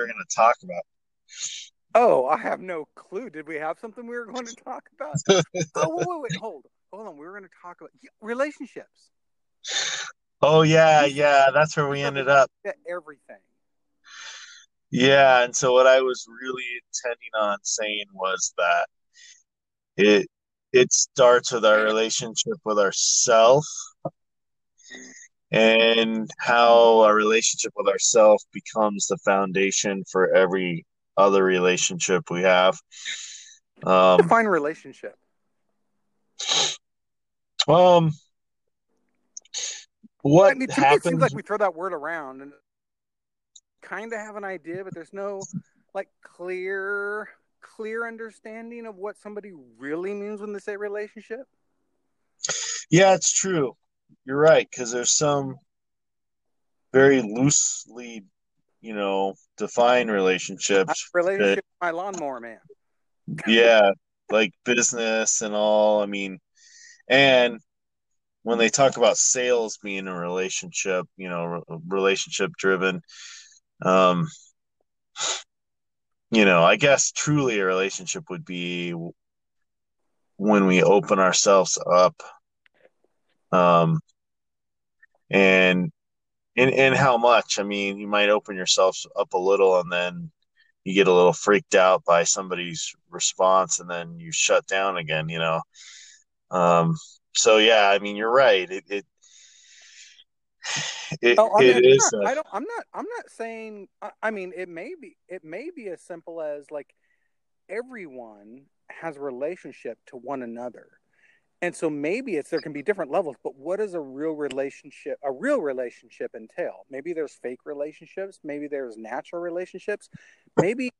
were going to talk about. Oh, I have no clue. Did we have something we were going to talk about? oh, wait, wait, wait, hold, hold on. We were going to talk about relationships. Oh yeah, yeah. That's where we ended up. Everything. Yeah, and so what I was really intending on saying was that it it starts with our relationship with ourself and how our relationship with ourself becomes the foundation for every other relationship we have. Um, Define relationship. Um, what I mean, happens? it seems like we throw that word around and kind of have an idea, but there's no like clear, clear understanding of what somebody really means when they say relationship. Yeah, it's true. You're right because there's some very loosely, you know, defined relationships. Relationship that, with my lawnmower man. yeah, like business and all. I mean, and when they talk about sales being a relationship, you know, relationship driven, um, you know, I guess truly a relationship would be when we open ourselves up, um, and in in how much. I mean, you might open yourself up a little, and then you get a little freaked out by somebody's response, and then you shut down again. You know, um, so yeah, I mean, you're right. It it, it, oh, I mean, it is. Not, a... I don't. I'm not. I'm not saying. I, I mean, it may be. It may be as simple as like everyone has a relationship to one another. And so maybe it's there can be different levels, but what does a real relationship a real relationship entail? Maybe there's fake relationships, maybe there's natural relationships, maybe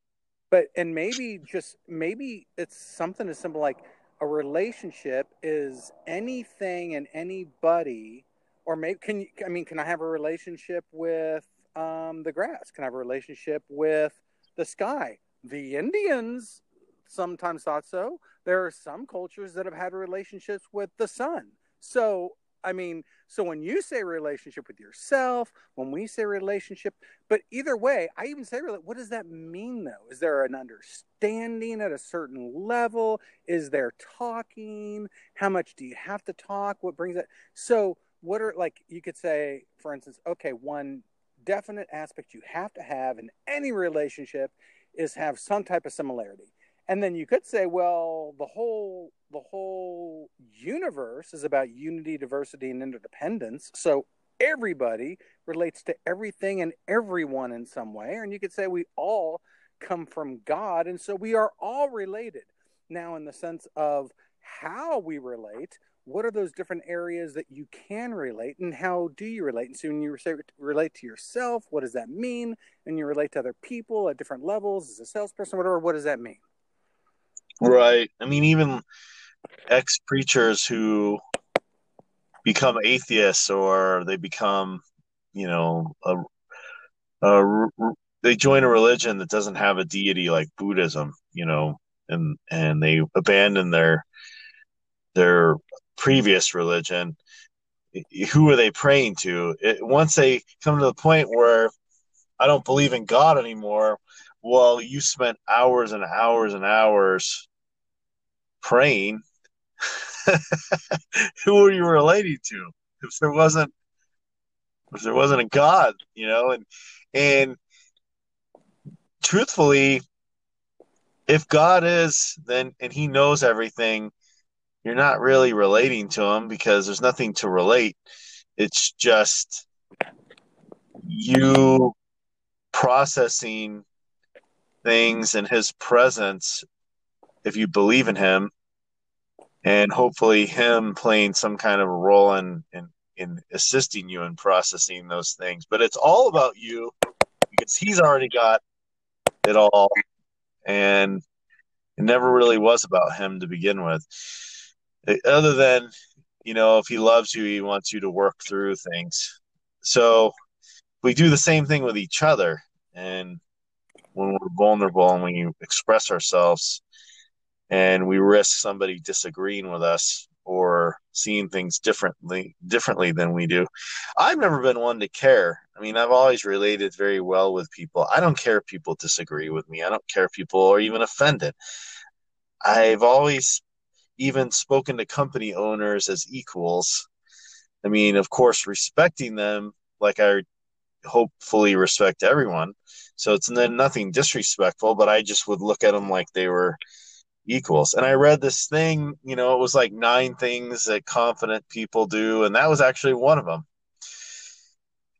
but and maybe just maybe it's something as simple like a relationship is anything and anybody or maybe can you i mean can i have a relationship with um, the grass can i have a relationship with the sky the indians sometimes thought so there are some cultures that have had relationships with the sun so I mean, so when you say relationship with yourself, when we say relationship, but either way, I even say, what does that mean though? Is there an understanding at a certain level? Is there talking? How much do you have to talk? What brings it? So, what are like, you could say, for instance, okay, one definite aspect you have to have in any relationship is have some type of similarity. And then you could say, well, the whole the whole universe is about unity, diversity, and interdependence. So everybody relates to everything and everyone in some way. And you could say we all come from God, and so we are all related. Now, in the sense of how we relate, what are those different areas that you can relate, and how do you relate? And so, when you relate to yourself, what does that mean? And you relate to other people at different levels, as a salesperson, whatever, what does that mean? Right. I mean, even ex preachers who become atheists or they become, you know, a, a, they join a religion that doesn't have a deity like Buddhism, you know, and and they abandon their their previous religion. Who are they praying to? It, once they come to the point where I don't believe in God anymore, well, you spent hours and hours and hours praying, who are you relating to? If there wasn't if there wasn't a God, you know, and and truthfully, if God is then and he knows everything, you're not really relating to him because there's nothing to relate. It's just you processing things in his presence if you believe in him, and hopefully him playing some kind of a role in in in assisting you in processing those things. But it's all about you because he's already got it all, and it never really was about him to begin with. Eh, other than you know, if he loves you, he wants you to work through things. So we do the same thing with each other, and when we're vulnerable and you express ourselves and we risk somebody disagreeing with us or seeing things differently differently than we do. I've never been one to care. I mean, I've always related very well with people. I don't care if people disagree with me. I don't care if people are even offended. I've always even spoken to company owners as equals. I mean, of course, respecting them like I hopefully respect everyone. So it's nothing disrespectful, but I just would look at them like they were equals. And I read this thing, you know, it was like nine things that confident people do, and that was actually one of them.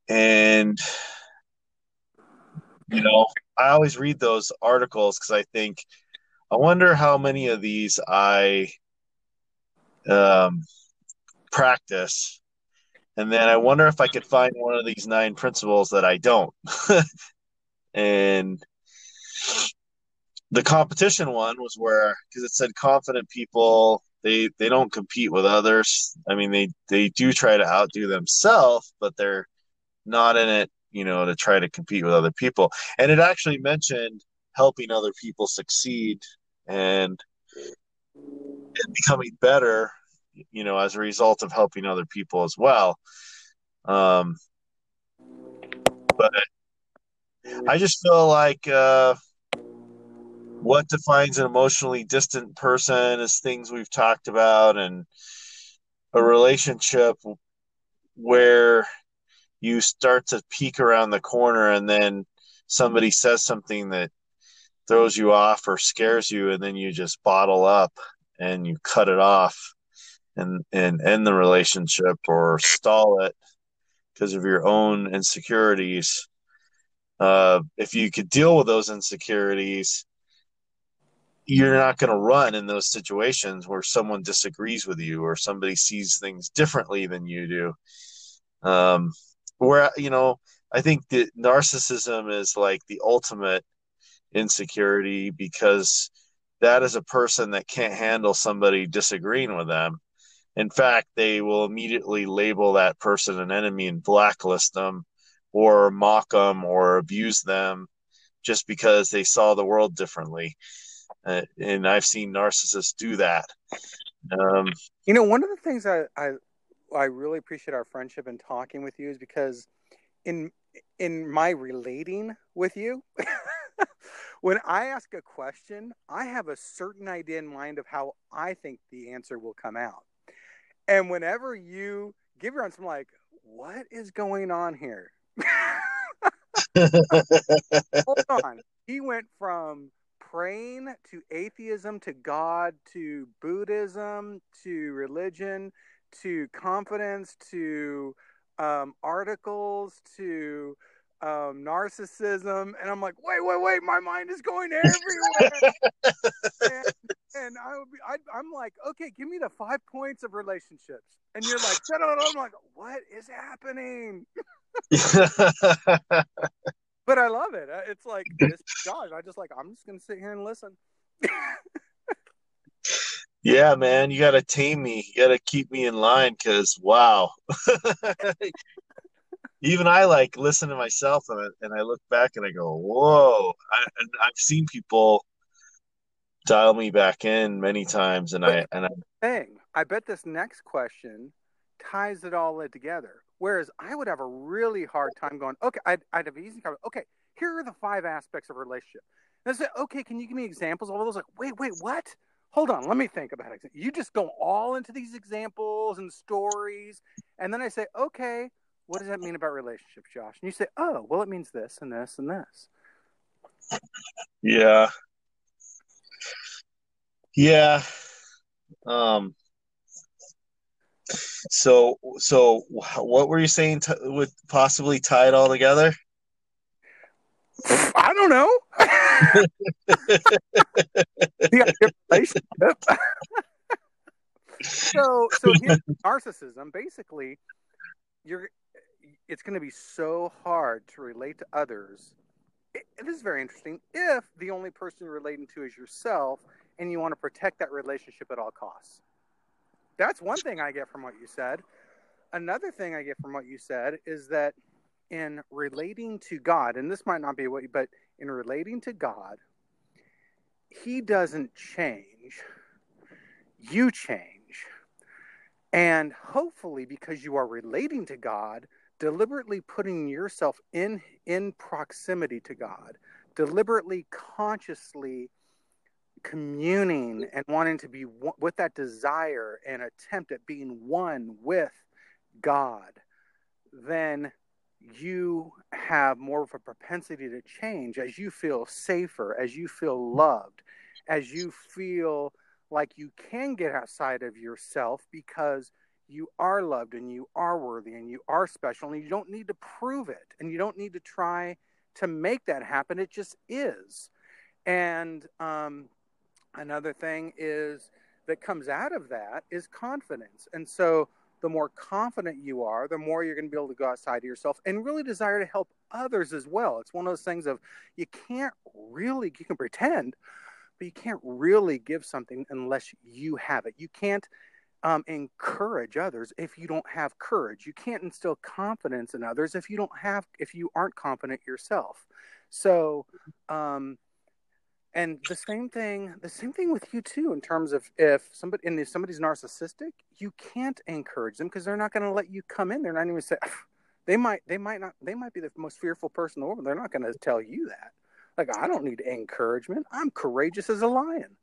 And you know, I always read those articles because I think, I wonder how many of these I um, practice, and then I wonder if I could find one of these nine principles that I don't. and the competition one was where because it said confident people they they don't compete with others. I mean they they do try to outdo themselves but they're not in it you know to try to compete with other people. And it actually mentioned helping other people succeed and, and becoming better you know as a result of helping other people as well. Um but i just feel like uh what defines an emotionally distant person is things we've talked about and a relationship where you start to peek around the corner and then somebody says something that throws you off or scares you and then you just bottle up and you cut it off and and end the relationship or stall it because of your own insecurities. Uh, if you could deal with those insecurities you're not going to run in those situations where someone disagrees with you or somebody sees things differently than you do. Um, where you know, I think that narcissism is like the ultimate insecurity because that is a person that can't handle somebody disagreeing with them. In fact, they will immediately label that person an enemy and blacklist them or mock them or abuse them just because they saw the world differently uh, and I've seen narcissists do that. Um, you know, one of the things I, I I really appreciate our friendship and talking with you is because in in my relating with you, when I ask a question, I have a certain idea in mind of how I think the answer will come out. And whenever you give your answer, I'm like, what is going on here? Hold on. He went from praying to atheism to God to Buddhism to religion to confidence to um, articles to um, narcissism, and I'm like, wait, wait, wait, my mind is going everywhere. and, and I would be, I, am like, okay, give me the five points of relationships, and you're like, shut up. I'm like, what is happening? but I love it. Uh, it's like it's Josh. I just like I'm just gonna sit here and listen. yeah, man, you gotta tame me. You gotta keep me in line because wow. Even I like listen to myself and, and I look back and I go, whoa. I, and I've seen people dial me back in many times, and but I and I. Thing, I bet this next question ties it all together. Whereas I would have a really hard time going, okay, I'd, I'd have easy time. Okay, here are the five aspects of a relationship. And I say, okay, can you give me examples of all those? Like, wait, wait, what? Hold on, let me think about it. You just go all into these examples and stories. And then I say, okay, what does that mean about relationships, Josh? And you say, oh, well, it means this and this and this. Yeah. Yeah. Um, so, so what were you saying t- would possibly tie it all together? I don't know. the relationship. so, so narcissism. Basically, you're. It's going to be so hard to relate to others. It, it is very interesting if the only person you're relating to is yourself, and you want to protect that relationship at all costs. That's one thing I get from what you said. Another thing I get from what you said is that in relating to God, and this might not be what, you, but in relating to God, He doesn't change. You change. And hopefully, because you are relating to God, deliberately putting yourself in in proximity to God, deliberately, consciously communing and wanting to be with that desire and attempt at being one with God, then you have more of a propensity to change as you feel safer, as you feel loved, as you feel like you can get outside of yourself because you are loved and you are worthy and you are special and you don't need to prove it and you don't need to try to make that happen. It just is. And um, another thing is that comes out of that is confidence. And so the more confident you are, the more you're going to be able to go outside of yourself and really desire to help others as well. It's one of those things of you can't really, you can pretend, but you can't really give something unless you have it. You can't um, encourage others if you don't have courage. You can't instill confidence in others if you don't have, if you aren't confident yourself. So, um, and the same thing the same thing with you too in terms of if somebody and if somebody's narcissistic you can't encourage them because they're not going to let you come in. They're not even say they might they might not they might be the most fearful person in the world they're not going to tell you that. Like i don't need encouragement. I'm courageous as a lion.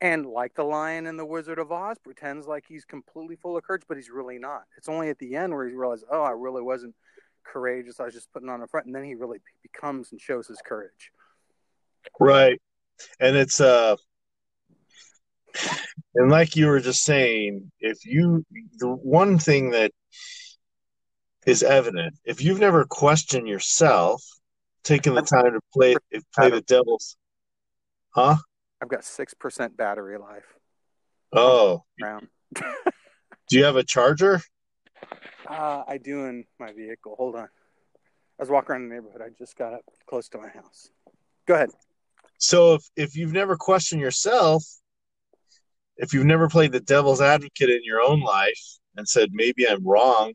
And like the lion in the wizard of oz pretends like he's completely full of courage but he's really not. It's only at the end where he realizes oh i really wasn't courageous. I was just putting on a front and then he really becomes and shows his courage. Right and it's uh and like you were just saying if you the one thing that is evident if you've never questioned yourself taking the time to play play the devil's huh? I've got 6% battery life. Oh. Do you have a charger? Uh, i do in my vehicle. Hold on. I was walking around the neighborhood. I just got up close to my house. Go ahead so if, if you've never questioned yourself, if you've never played the devil's advocate in your own life and said maybe I'm wrong,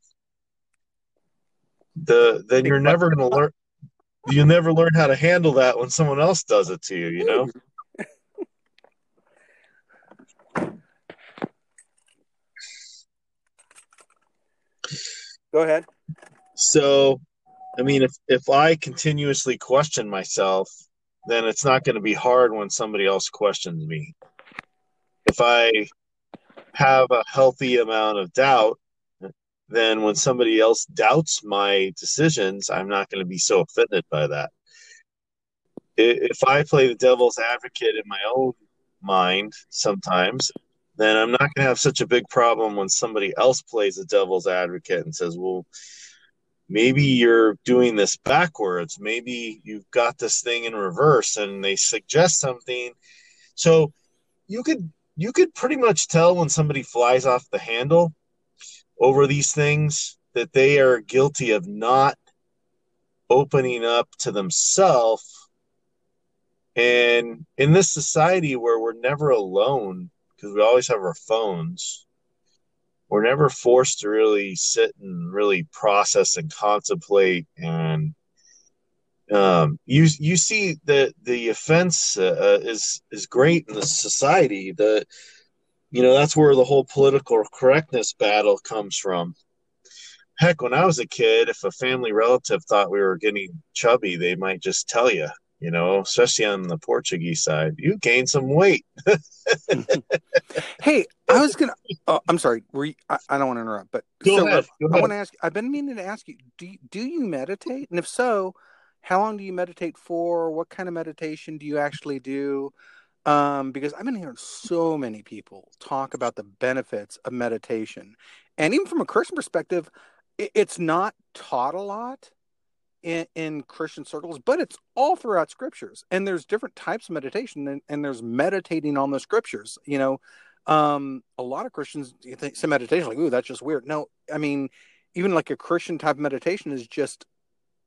the then you're never going to learn. You never learn how to handle that when someone else does it to you. You know. Go ahead. So, I mean, if if I continuously question myself then it's not going to be hard when somebody else questions me. If I have a healthy amount of doubt, then when somebody else doubts my decisions, I'm not going to be so offended by that. If I play the devil's advocate in my own mind sometimes, then I'm not going to have such a big problem when somebody else plays the devil's advocate and says, well, maybe you're doing this backwards. Maybe you've got this thing in reverse and they suggest something. So you could you could pretty much tell when somebody flies off the handle over these things that they are guilty of not opening up to themselves. And in this society where we're never alone because we always have our phones we're never forced to really sit and really process and contemplate and um, you you see that the offense uh, is is great in the society that you know that's where the whole political correctness battle comes from. Heck when i was a kid if a family relative thought we were getting chubby they might just tell you you know, especially on the Portuguese side. You gain some weight. hey, I was gonna. Oh, I'm sorry. Were you, I, I, don't want to interrupt, but Go so ahead. Go I want to ask. I've been meaning to ask you. Do you, do you meditate? And if so, how long do you meditate for? What kind of meditation do you actually do? Um, because I've been hearing so many people talk about the benefits of meditation, and even from a Christian perspective, it, it's not taught a lot in, in, Christian circles, but it's all throughout scriptures. And there's different types of meditation, and, and there's meditating on the scriptures. You know, um, a lot of Christians think say meditation like, ooh, that's just weird. No, I mean, even like a Christian type meditation is just,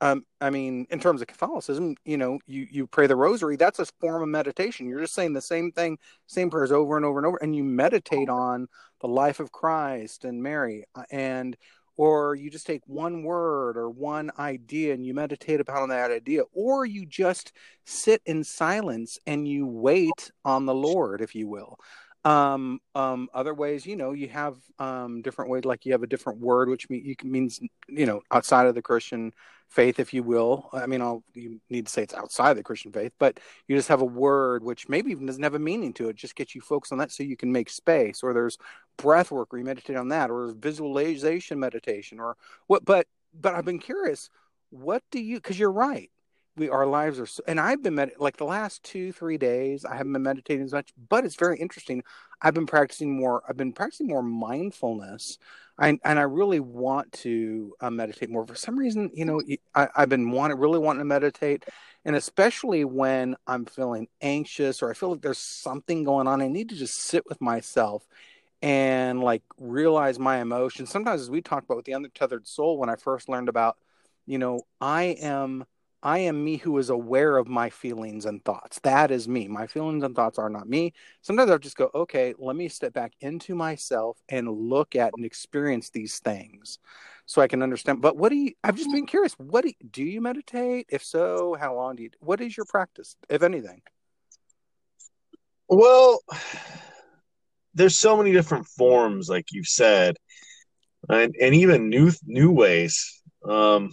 um, I mean, in terms of Catholicism, you know, you you pray the Rosary. That's a form of meditation. You're just saying the same thing, same prayers over and over and over, and you meditate on the life of Christ and Mary uh, and or you just take one word or one idea and you meditate upon that idea, or you just sit in silence and you wait on the Lord, if you will. Um, um, other ways, you know, you have um, different ways, like you have a different word, which mean, you can, means, you know, outside of the Christian faith, if you will. I mean, I'll, you need to say it's outside the Christian faith, but you just have a word which maybe even doesn't have a meaning to it. Just get you focused on that so you can make space. Or there's breath work or you meditate on that, or visualization meditation, or what. But but I've been curious, what do you? Because you're right we our lives are so, and i've been med- like the last two three days i haven't been meditating as much but it's very interesting. I've been practicing more i've been practicing more mindfulness I, and i really want to uh, meditate more. For some reason you know I, i've been wanting really wanting to meditate and especially when i'm feeling anxious or i feel like there's something going on i need to just sit with myself and like realize my emotions. Sometimes as we talked about with the untethered soul when i first learned about you know i am I am me who is aware of my feelings and thoughts. That is me. My feelings and thoughts are not me. Sometimes I'll just go, okay, let me step back into myself and look at and experience these things so I can understand. But what do you, I've just been curious, what do you, do you meditate? If so, how long do you, what is your practice, if anything? Well, there's so many different forms, like you said, and, and even new, new ways. Um,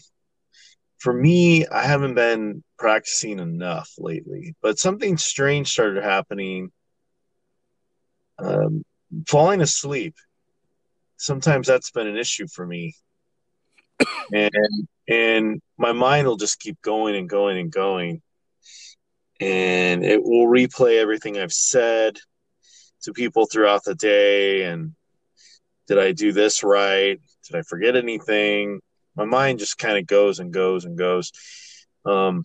for me, I haven't been practicing enough lately, but something strange started happening. Um, falling asleep. Sometimes that's been an issue for me, and and my mind will just keep going and going and going, and it will replay everything I've said to people throughout the day. And did I do this right? Did I forget anything? My mind just kind of goes and goes and goes. Um,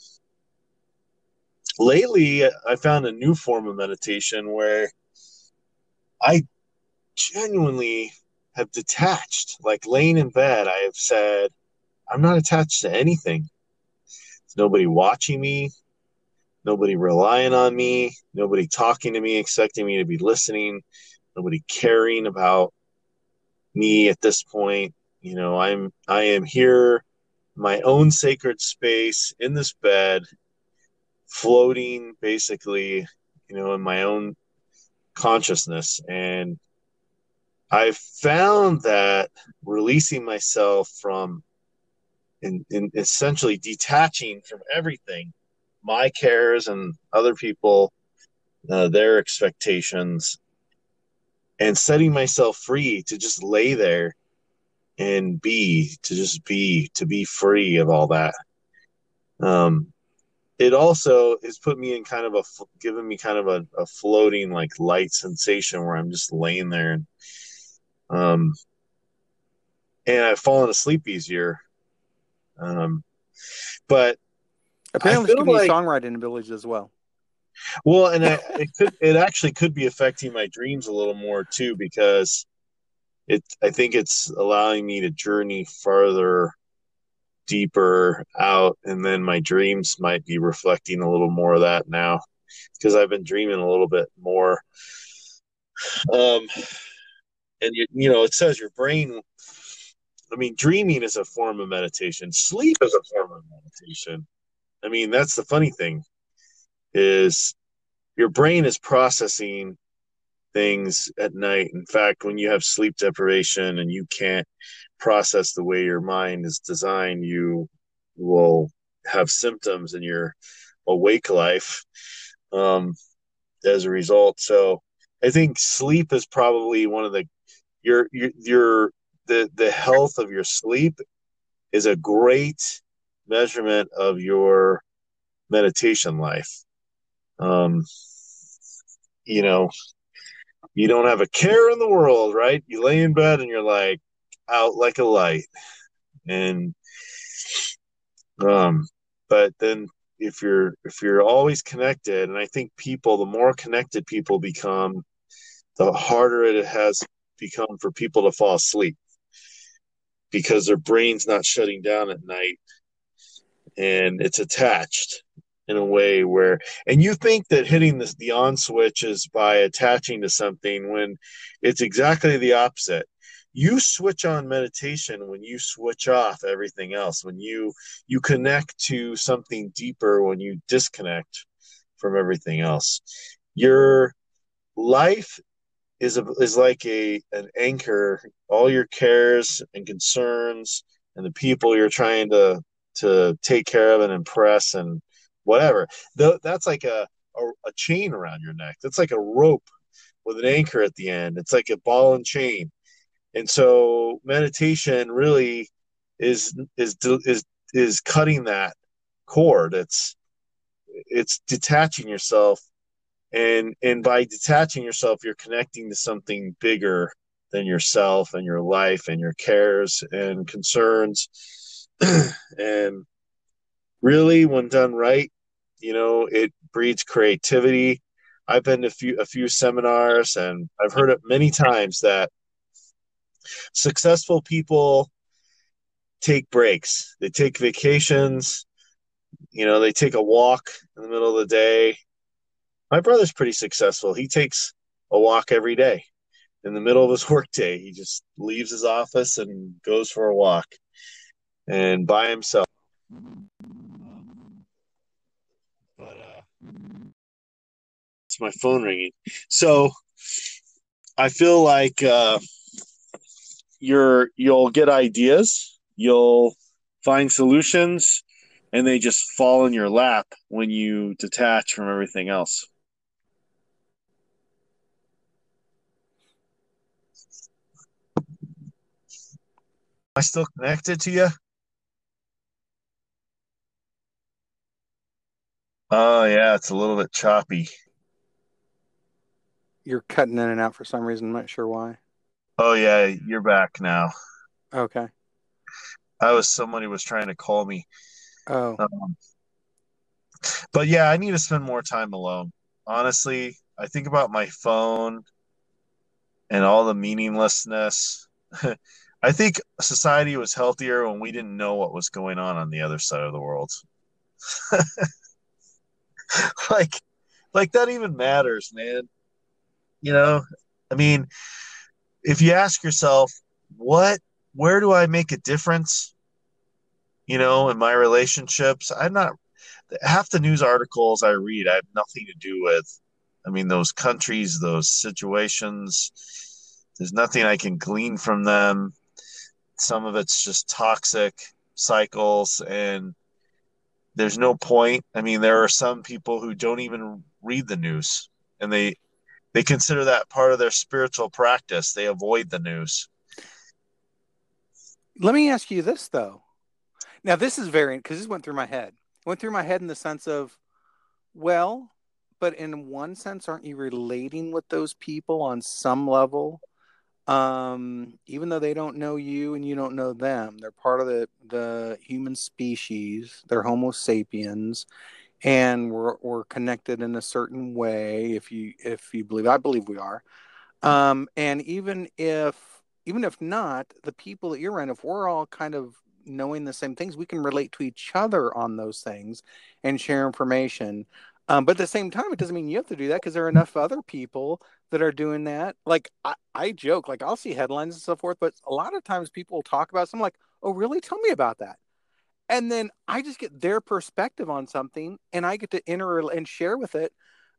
lately, I found a new form of meditation where I genuinely have detached. Like laying in bed, I have said, I'm not attached to anything. There's nobody watching me, nobody relying on me, nobody talking to me, expecting me to be listening, nobody caring about me at this point. You know, I'm I am here, my own sacred space in this bed, floating basically, you know, in my own consciousness. And I've found that releasing myself from in essentially detaching from everything, my cares and other people, uh, their expectations, and setting myself free to just lay there and be to just be to be free of all that. Um it also has put me in kind of a given me kind of a, a floating like light sensation where i'm just laying there and um and i've fallen asleep easier. Um but apparently it's giving like, songwriting abilities as well. Well and I, it could it actually could be affecting my dreams a little more too because it I think it's allowing me to journey farther deeper out and then my dreams might be reflecting a little more of that now because I've been dreaming a little bit more. Um and you, you know it says your brain I mean dreaming is a form of meditation. Sleep is a form of meditation. I mean that's the funny thing is your brain is processing things at night. In fact, when you have sleep deprivation and you can't process the way your mind is designed, you will have symptoms in your awake life um, as a result. So I think sleep is probably one of the your your your the the health of your sleep is a great measurement of your meditation life. Um, you know, you don't have a care in the world, right? You lay in bed and you're like out like a light. And um but then if you're if you're always connected and I think people the more connected people become the harder it has become for people to fall asleep because their brain's not shutting down at night and it's attached in a way where and you think that hitting this the on switch is by attaching to something when it's exactly the opposite you switch on meditation when you switch off everything else when you you connect to something deeper when you disconnect from everything else your life is a, is like a an anchor. All your cares and concerns and the people you're trying to to take care of and impress and whatever. That's like a, a, a chain around your neck. That's like a rope with an anchor at the end. It's like a ball and chain. And so meditation really is is is is cutting that cord. It's it's detaching yourself and and by detaching yourself you're connecting to something bigger than yourself and your life and your cares and concerns and really when done right you know it breeds creativity i've been to a few a few seminars and i've heard it many times that successful people take breaks they take vacations you know they take a walk in the middle of the day my brother's pretty successful. He takes a walk every day in the middle of his workday. He just leaves his office and goes for a walk and by himself. It's my phone ringing. So I feel like uh, you're you'll get ideas, you'll find solutions, and they just fall in your lap when you detach from everything else. I still connected to you? Oh yeah, it's a little bit choppy. You're cutting in and out for some reason. I'm not sure why. Oh yeah, you're back now. Okay. I was somebody was trying to call me. Oh. Um, but yeah, I need to spend more time alone. Honestly, I think about my phone and all the meaninglessness. I think society was healthier when we didn't know what was going on on the other side of the world. like, like that even matters, man. You know, I mean, if you ask yourself, what, where do I make a difference? You know, in my relationships, I'm not half the news articles I read, I have nothing to do with. I mean, those countries, those situations. There's nothing I can glean from them some of it's just toxic cycles and there's no point. I mean there are some people who don't even read the news and they they consider that part of their spiritual practice. They avoid the news. Let me ask you this though. Now this is variant because this went through my head. It went through my head in the sense of well but in one sense aren't you relating with those people on some level um even though they don't know you and you don't know them they're part of the the human species. They're homo sapiens and we're, we're connected in a certain way if you if you believe i believe we are. Um and even if even if not the people that you're in if we're all kind of knowing the same things we can relate to each other on those things and share information. Um, but at the same time, it doesn't mean you have to do that because there are enough other people that are doing that. Like I, I joke, like I'll see headlines and so forth, but a lot of times people talk about something like, "Oh, really? Tell me about that." And then I just get their perspective on something, and I get to enter and share with it.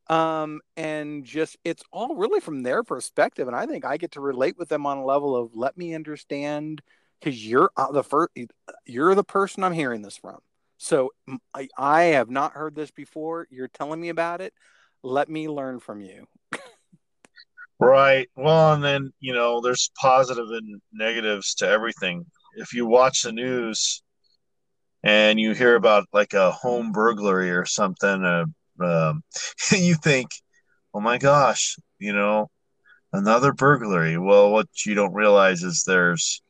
Um, and just it's all really from their perspective, and I think I get to relate with them on a level of let me understand because you're uh, the first, you're the person I'm hearing this from. So I, I have not heard this before. You're telling me about it. Let me learn from you. Right. Well, and then, you know, there's positive and negatives to everything. If you watch the news and you hear about like a home burglary or something, uh, um, you think, oh my gosh, you know, another burglary. Well, what you don't realize is there's,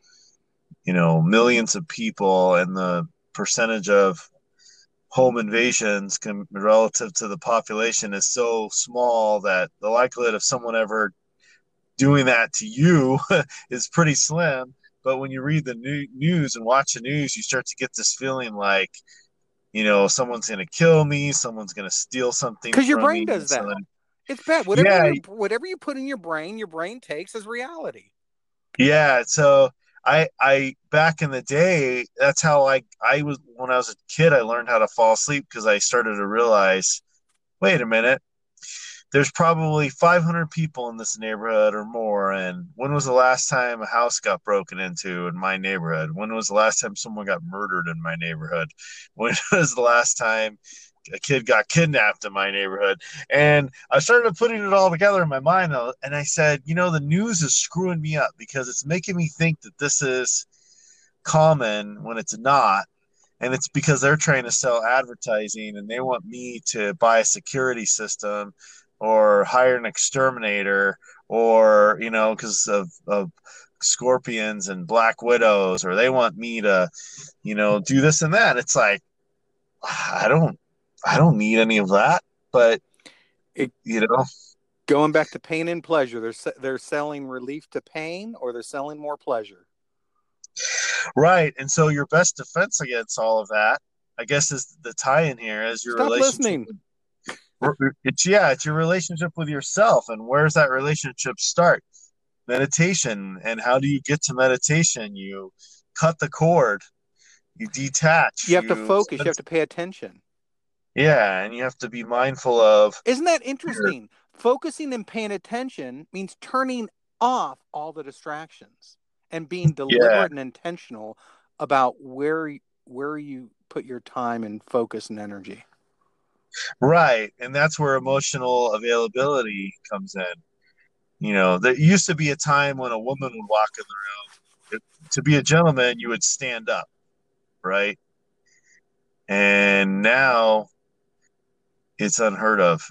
you know, millions of people and the percentage of home invasions can, relative to the population is so small that the likelihood of someone ever doing that to you is pretty slim. But when you read the new, news and watch the news, you start to get this feeling like, you know, someone's going to kill me, someone's going to steal something. Because your brain does that. it's bad. Whatever, yeah. you, whatever you put in your brain, your brain takes as reality. Yeah. So I I back in the day, that's how I I was when I was a kid. I learned how to fall asleep because I started to realize, wait a minute, there's probably 500 people in this neighborhood or more. And when was the last time a house got broken into in my neighborhood? When was the last time someone got murdered in my neighborhood? When was the last time a kid got kidnapped in my neighborhood? And I started putting it all together in my mind. uh, And I said, you know, the news is screwing me up because it's making me think that this is common when it's not and it's because they're trying to sell advertising and they want me to buy a security system or hire an exterminator or you know because of, of scorpions and black widows or they want me to you know do this and that it's like i don't i don't need any of that but It- you know Going back to pain and pleasure, they're they're selling relief to pain, or they're selling more pleasure. right and so your best defense against all of that i guess is the tie-in here is your Stop relationship listening. it's yeah it's your relationship with yourself and where's that relationship start meditation and how do you get to meditation you cut the cord you detach You have to focus. You have to pay attention. Yeah and you have to be mindful of Isn't that interesting? Focusing and paying attention means turning off all the distractions and being deliberate and intentional about where where you put your time and focus and energy. right and that's where emotional availability comes in you know there used to be a time when a woman would walk in the room If- to be a gentleman you would stand up right and now it's unheard of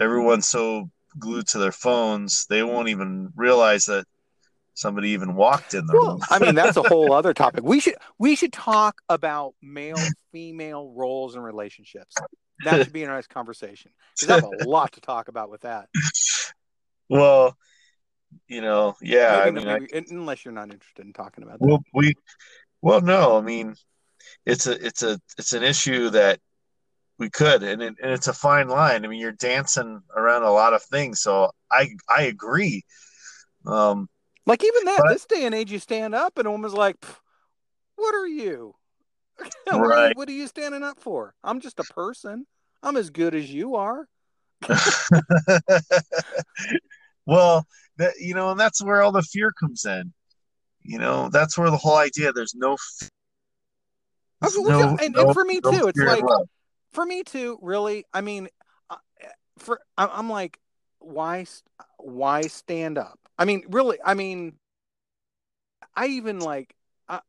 everyone's so glued to their phones they won't even realize that somebody even walked in the Well, room I mean that's a whole other topic. We should we should talk about male female roles and relationships. That should be a nice conversation. I have a lot to talk about with that. well you know yeah Maybe- i mean I, unless you're not interested in talking about that. well we well no i mean it's a it's a it's an issue that we could and, it, and it's a fine line i mean you're dancing around a lot of things so i i agree um Like even that, But- this day and age, you stand up and a woman's like, "What are you? what, are you Right. what are you standing up for? I'm just a person. I'm as good as you are." well that you know and that's where all the fear comes in you know that's where the whole idea there's no f- Okay, there's well, yeah, and- and for me no too, it's like-. For me too, really. I mean, uh, for I'm like, why why stand up? I mean, really. I mean, I even like. I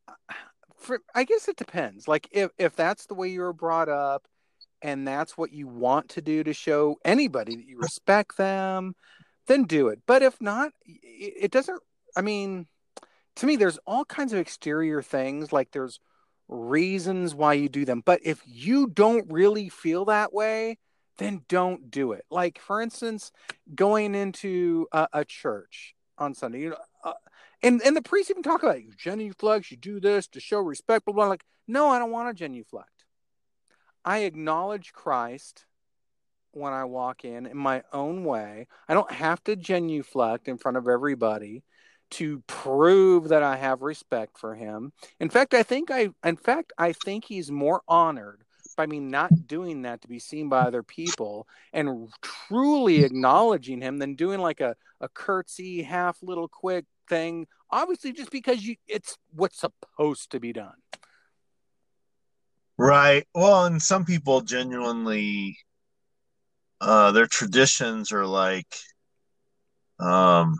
for I guess it depends. Like if if that's the way you were brought up, and that's what you want to do to show anybody that you respect them, then do it. But if not, it, it doesn't. I mean, to me, there's all kinds of exterior things. Like there's reasons why you do them. But if you don't really feel that way, then don't do it. Like for instance, going into a, a church on Sunday, you know, uh, and and the priest even talk about it. you genuflect, you do this to show respect, blah blah. Like, no, I don't want to genuflect. I acknowledge Christ when I walk in in my own way. I don't have to genuflect in front of everybody to prove that I have respect for him. In fact, I think I in fact I think he's more honored by me not doing that to be seen by other people and truly acknowledging him than doing like a, a curtsy half little quick thing obviously just because you it's what's supposed to be done Right. Well, and some people genuinely, uh, their traditions are like, um,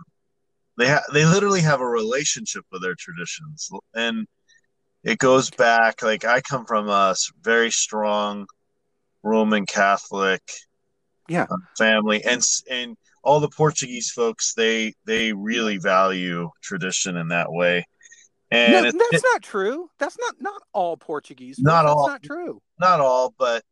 they ha- they literally have a relationship with their traditions, and it goes back. Like I come from a very strong Roman Catholic, Yeah. uh, family, and and all the Portuguese folks they they really value tradition in that way, and no, it- that's not true that's not not all portuguese. Not that's all. not true not all, but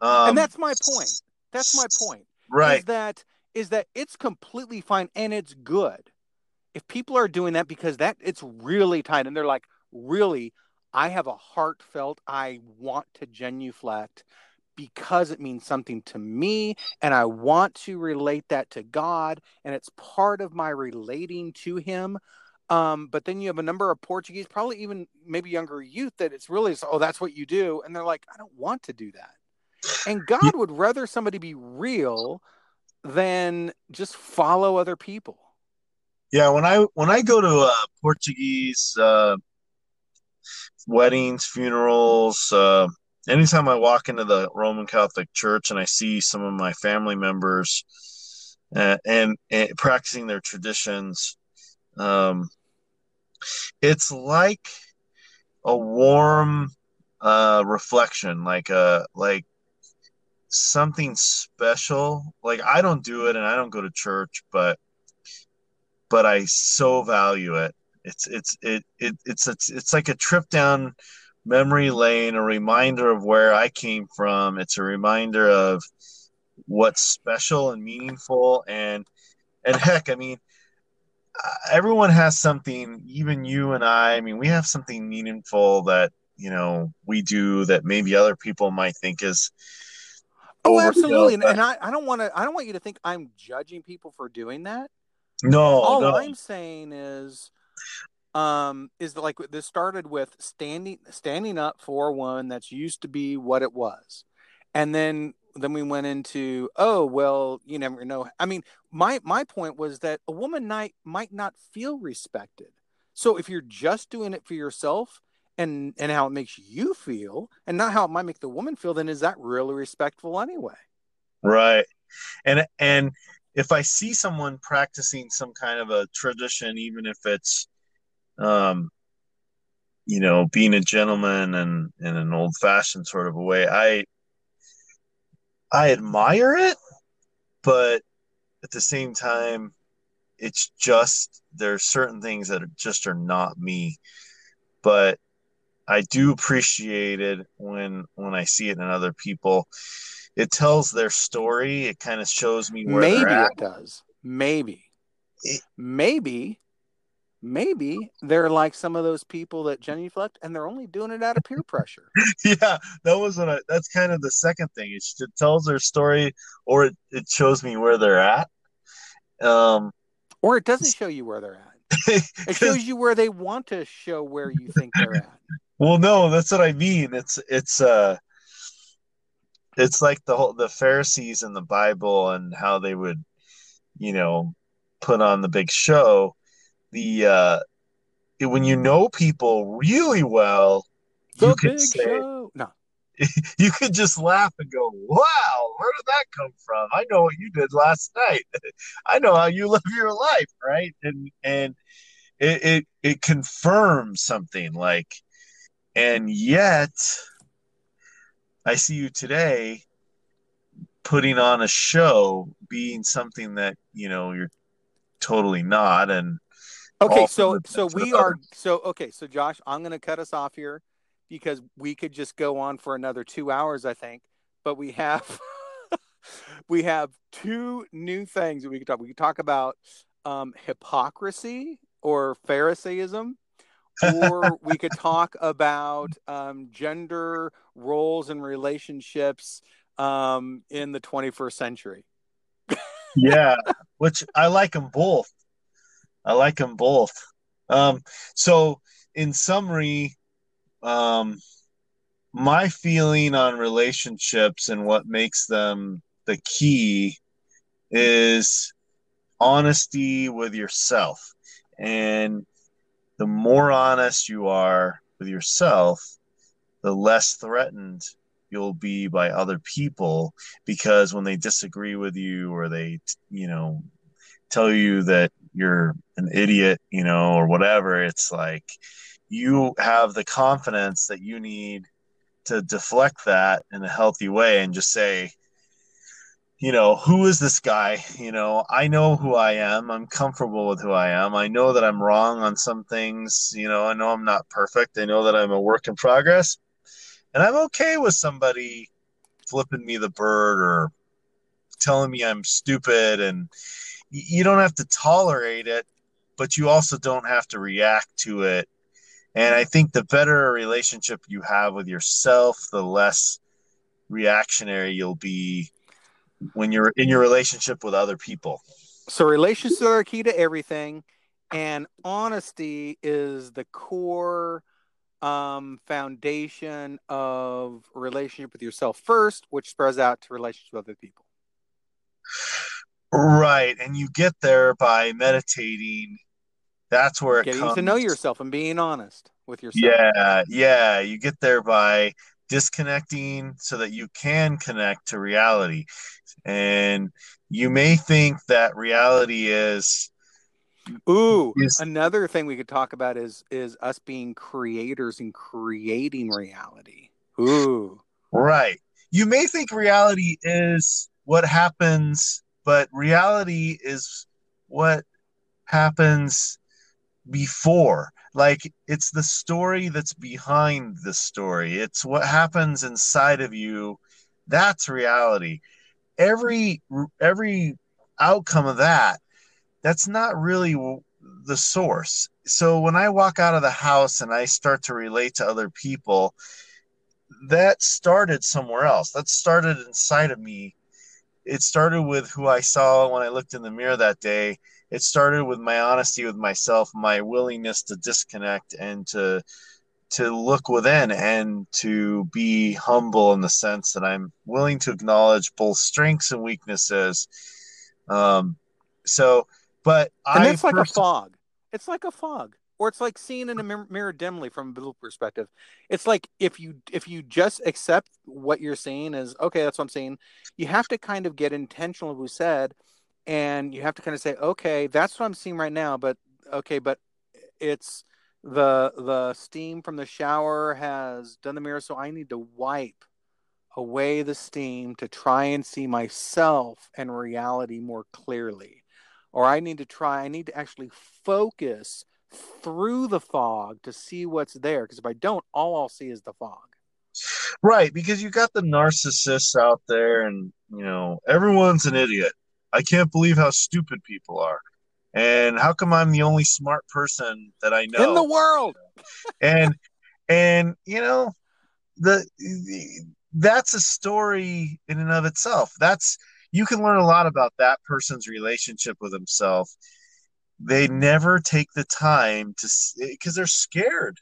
um, and that's my point that's my point right. is that is that it's completely fine and it's good. If people are doing that because that it's really tight and they're like really? I have a heartfelt i want to genuflect because it means something to me and i want to relate that to god and it's part of my relating to him. Um, but then you have a number of portuguese probably even maybe younger youth that it's really oh that's what you do. And they're like i don't want to do that. And god would rather somebody be real than just follow other people. Yeah, when I when I go to uh, Portuguese uh, weddings, funerals, uh, anytime I walk into the Roman Catholic Church and I see some of my family members uh, and, and, practicing their traditions, um, it's like a warm uh, reflection, like a like something special. Like I don't do it, and I don't go to church, but but I so value it. It's it's it, it it's it's it's like a trip down memory lane, a reminder of where I came from. It's a reminder of what's special and meaningful and and heck, I mean uh, everyone has something even you and I, I mean we have something meaningful that you know we do that maybe other people might think is oh absolutely. and, and I, I don't want to i don't want you to think i'm judging people for doing that. No all no. i'm saying is um is that like this started with standing standing up for one that's used to be what it was. And then then we went into oh well you never know. I mean my my point was that a woman might might not feel respected. So if you're just doing it for yourself and and how it makes you feel and not how it might make the woman feel then is that really respectful anyway? Right. And and if i see someone practicing some kind of a tradition even if it's um you know being a gentleman and in an old fashioned sort of a way i i admire it but at the same time it's just there's certain things that just are not me. But I do appreciate it when when I see it in other people. It tells their story. It kind of shows me where maybe it does. Maybe, it, maybe, maybe they're like some of those people that genuflect, and they're only doing it out of peer pressure. yeah, that was what I, that's kind of the second thing. It, it tells their story, or it, it shows me where they're at. Um, or it doesn't show you where they're at. it shows you where they want to show where you think they're at. Well, no, that's what I mean. It's it's uh it's like the whole the Pharisees in the Bible and how they would, you know, put on the big show. The uh when you know people really well, the you could say, show. No. You could just laugh and go, "Wow, where did that come from? I know what you did last night. I know how you live your life, right?" And and it it, it confirms something like and yet, I see you today putting on a show, being something that, you know, you're totally not. And okay, so so we are so okay, so Josh, I'm gonna cut us off here because we could just go on for another two hours, I think. But we have we have two new things that we could talk. We could talk about um, hypocrisy or Pharisaism, or we could talk about um, gender roles and relationships um, in the 21st century. yeah, which I like them both. I like them both. Um, so, in summary, um, my feeling on relationships and what makes them the key is honesty with yourself. And the more honest you are with yourself, the less threatened you'll be by other people because when they disagree with you or they, you know, tell you that you're an idiot, you know, or whatever, it's like you have the confidence that you need to deflect that in a healthy way and just say, you know, who is this guy? You know, I know who I am. I'm comfortable with who I am. I know that I'm wrong on some things. You know, I know I'm not perfect. I know that I'm a work in progress. And I'm okay with somebody flipping me the bird or telling me I'm stupid. And you don't have to tolerate it, but you also don't have to react to it. And I think the better relationship you have with yourself, the less reactionary you'll be when you're in your relationship with other people. So relationships are key to everything, and honesty is the core um, foundation of relationship with yourself first, which spreads out to relationships with other people. Right. And you get there by meditating. That's where it Getting comes to know yourself and being honest with yourself. Yeah, yeah. You get there by disconnecting so that you can connect to reality. And you may think that reality is Ooh, is another thing we could talk about is is us being creators and creating reality. Ooh. right. You may think reality is what happens, but reality is what happens before. Like it's the story that's behind the story. It's what happens inside of you. That's reality. Every every outcome of that that's not really the source. So when I walk out of the house and I start to relate to other people, that started somewhere else. That started inside of me. It started with who I saw when I looked in the mirror that day. It started with my honesty with myself, my willingness to disconnect and to to look within and to be humble in the sense that I'm willing to acknowledge both strengths and weaknesses. Um, so but and I that's like a fog. It's like a fog, or it's like seeing in a mirror dimly from a biblical perspective. It's like if you if you just accept what you're seeing as okay, that's what I'm seeing. You have to kind of get intentional, who said, and you have to kind of say, okay, that's what I'm seeing right now. But okay, but it's the the steam from the shower has done the mirror, so I need to wipe away the steam to try and see myself and reality more clearly or I need to try, I need to actually focus through the fog to see what's there. Because if I don't, all I'll see is the fog. Right. Because you got the narcissists out there, and, you know, everyone's an idiot. I can't believe how stupid people are. And how come I'm the only smart person that I know in the world? and, and, you know, the, the that's a story in and of itself. That's, you can learn a lot about that person's relationship with himself. They never take the time to because they're scared.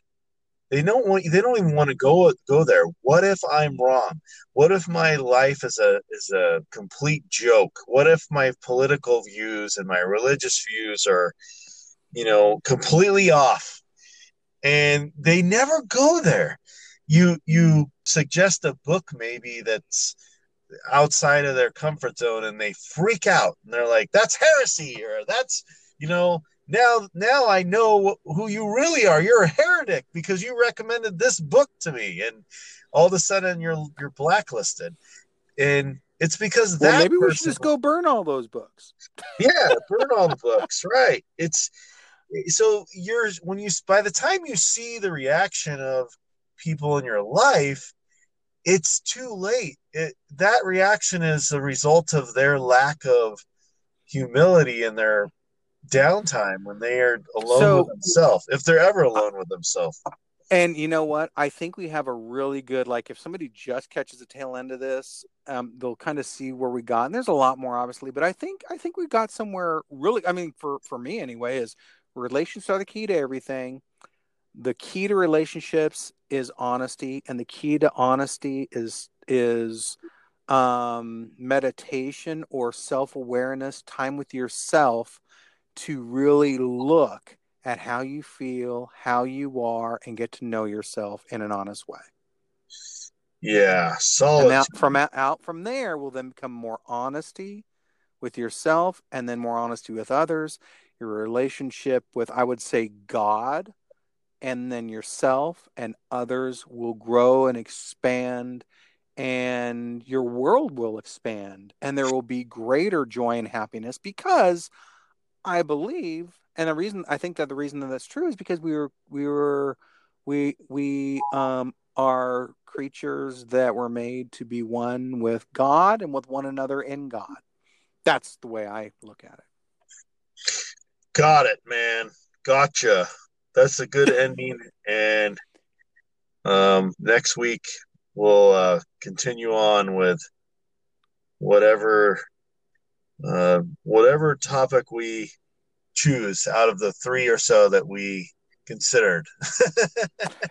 They don't want. They don't even want to go go there. What if I'm wrong? What if my life is a is a complete joke? What if my political views and my religious views are, you know, completely off? And they never go there. You you suggest a book maybe that's outside of their comfort zone and they freak out and they're like that's heresy or that's you know now now i know who you really are. You're a heretic because you recommended this book to me and all of a sudden you're you're blacklisted. And it's because well, maybe we should just go burn all those books. Yeah burn all the books right. It's so you're when you by the time you see the reaction of people in your life it's too late. It, that reaction is a result of their lack of humility in their downtime when they are alone so, with themselves, if they're ever alone with themselves. And you know what? I think we have a really good like if somebody just catches the tail end of this, um, they'll kind of see where we got. And there's a lot more, obviously, but I think I think we got somewhere really. I mean, for for me anyway, is relationships are the key to everything the key to relationships is honesty and the key to honesty is is um, meditation or self-awareness time with yourself to really look at how you feel how you are and get to know yourself in an honest way. Yeah solid and out from out from there will then become more honesty with yourself and then more honesty with others your relationship with i would say god and then yourself and others will grow and expand and your world will expand and there will be greater joy and happiness because i believe and the reason i think that the reason that that's true is because we were we were we we um are creatures that were made to be one with god and with one another in god. That's the way i look at it. Got it man. Gotcha. That's a good ending. And um, next week we'll uh, continue on with whatever uh, whatever topic we choose out of the three or so that we considered.